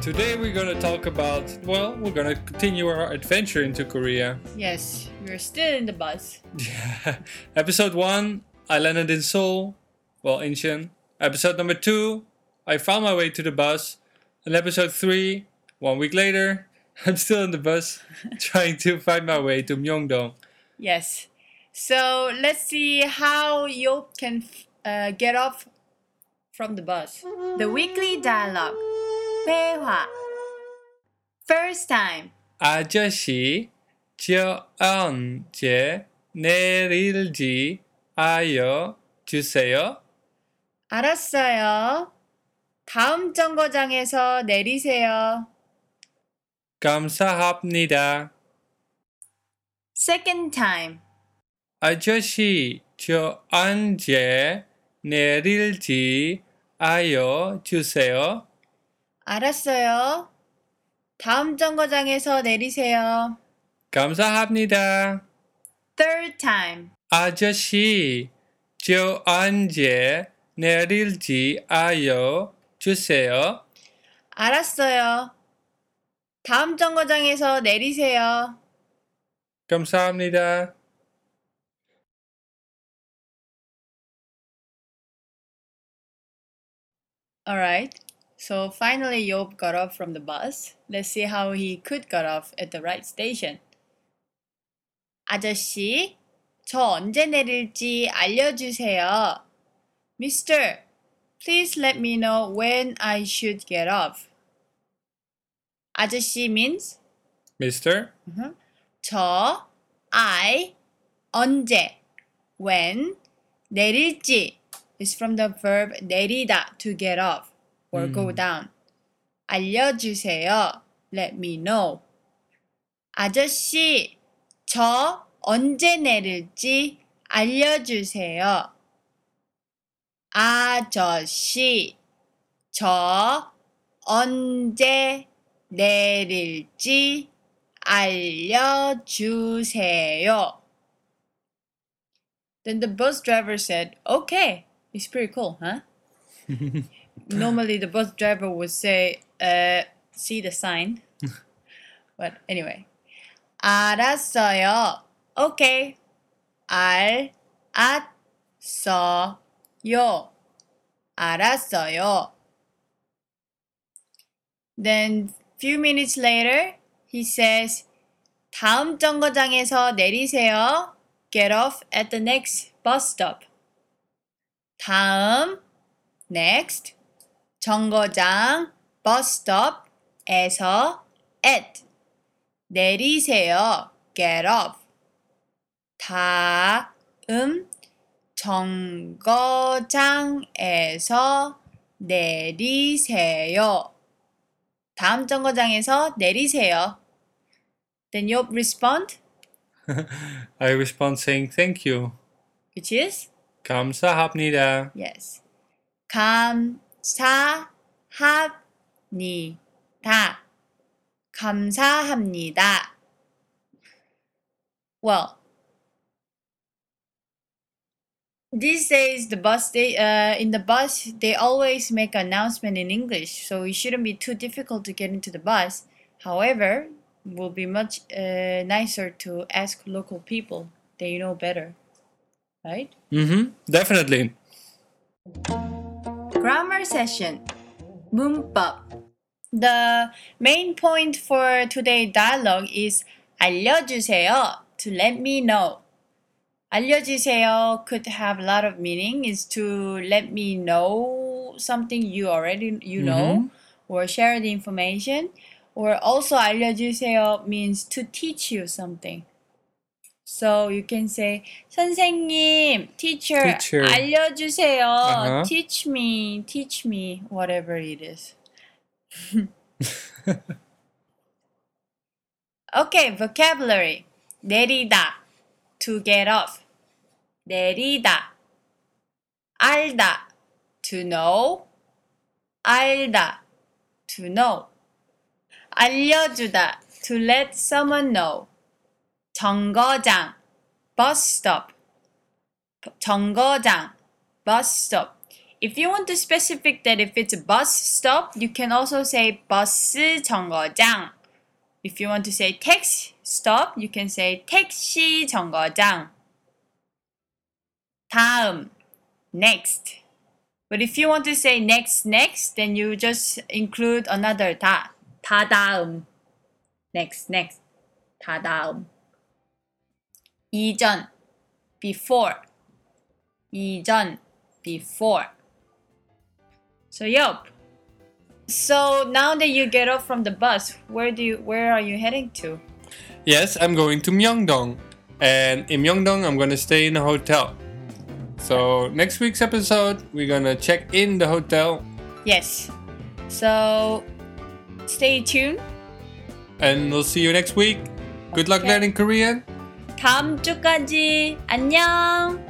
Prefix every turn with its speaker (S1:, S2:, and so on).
S1: Today we're gonna talk about, well, we're gonna continue our adventure into Korea.
S2: Yes, we're still in the bus.
S1: Yeah. Episode 1, I landed in Seoul, well, Incheon. Episode number 2, I found my way to the bus. And episode 3, one week later, I'm still in the bus trying to find my way to Myeongdong.
S2: Yes. So let's see how Yop can uh, get off from the bus. The weekly dialogue. 회화. First time.
S1: 아저씨, 저 언제 내릴지 알려주세요.
S2: 알았어요. 다음 정거장에서 내리세요.
S1: 감사합니다.
S2: Second time.
S1: 아저씨, 저 언제 내릴지 알려주세요.
S2: 알았어요. 다음 정거장에서 내리세요.
S1: 감사합니다.
S2: Third time.
S1: 아저씨, 저 언제 내릴지 알려주세요.
S2: 알았어요. 다음 정거장에서 내리세요.
S1: 감사합니다.
S2: Alright. So finally Yop got off from the bus. Let's see how he could got off at the right station. 아저씨, 저 언제 내릴지 알려주세요. Mister, please let me know when I should get off. 아저씨 means
S1: Mister,
S2: 저, I, 언제, when, 내릴지 is from the verb 내리다 to get off Or go down. 알려주세요. Let me know. 아저씨, 저 언제 내릴지 알려주세요. 아저씨, 저 언제 내릴지 알려주세요. Then the bus driver said, Okay. It's pretty cool, huh? Normally the bus driver would say, uh, see the sign. but anyway. 알았어요. Okay. 알았어요. 알았어요. Then few minutes later, he says, 다음 정거장에서 내리세요. Get off at the next bus stop. 다음, next, 정거장, bus stop에서 at, 내리세요. Get off. 다음, 정거장에서 내리세요. 다음 정거장에서 내리세요. Then you respond,
S1: I respond saying thank you.
S2: which is
S1: 감사합니다.
S2: yes. 감사합니다. 감사합니다. Well, these days the bus they uh, in the bus they always make announcement in English, so it shouldn't be too difficult to get into the bus. However, it will be much uh, nicer to ask local people. They know better, right?
S1: Mm-hmm. Definitely.
S2: Grammar session. 문법. The main point for today's dialogue is 알려주세요 to let me know. 알려주세요 could have a lot of meaning is to let me know something you already you know or share the information or also 알려주세요 means to teach you something. So you can say 선생님, teacher,
S1: Teacher.
S2: 알려주세요.
S1: Uh-huh.
S2: Teach me, teach me, whatever it is. okay, vocabulary. 내리다, to get off. 내리다. 알다, to know. 알다, to know. 알려주다, to let someone know. 정거장, bus stop. 정거장, bus stop. if you want to specific that if it's a bus stop, you can also say 버스 정거장. If you want to say taxi stop, you can say 택시 정거장. 다음, next. But if you want to say next, next, then you just include another 다. 다다음. Next, next. 다다음. 이전, before. 이전, before. So yup. So now that you get off from the bus, where do you where are you heading to?
S1: Yes, I'm going to Myeongdong. And in Myeongdong, I'm gonna stay in a hotel. So next week's episode, we're gonna check in the hotel
S2: Yes. So stay tuned.
S1: and we'll see you next week. Good luck
S2: Okay.
S1: learning Korean.
S2: 다음 주까지 안녕. 음.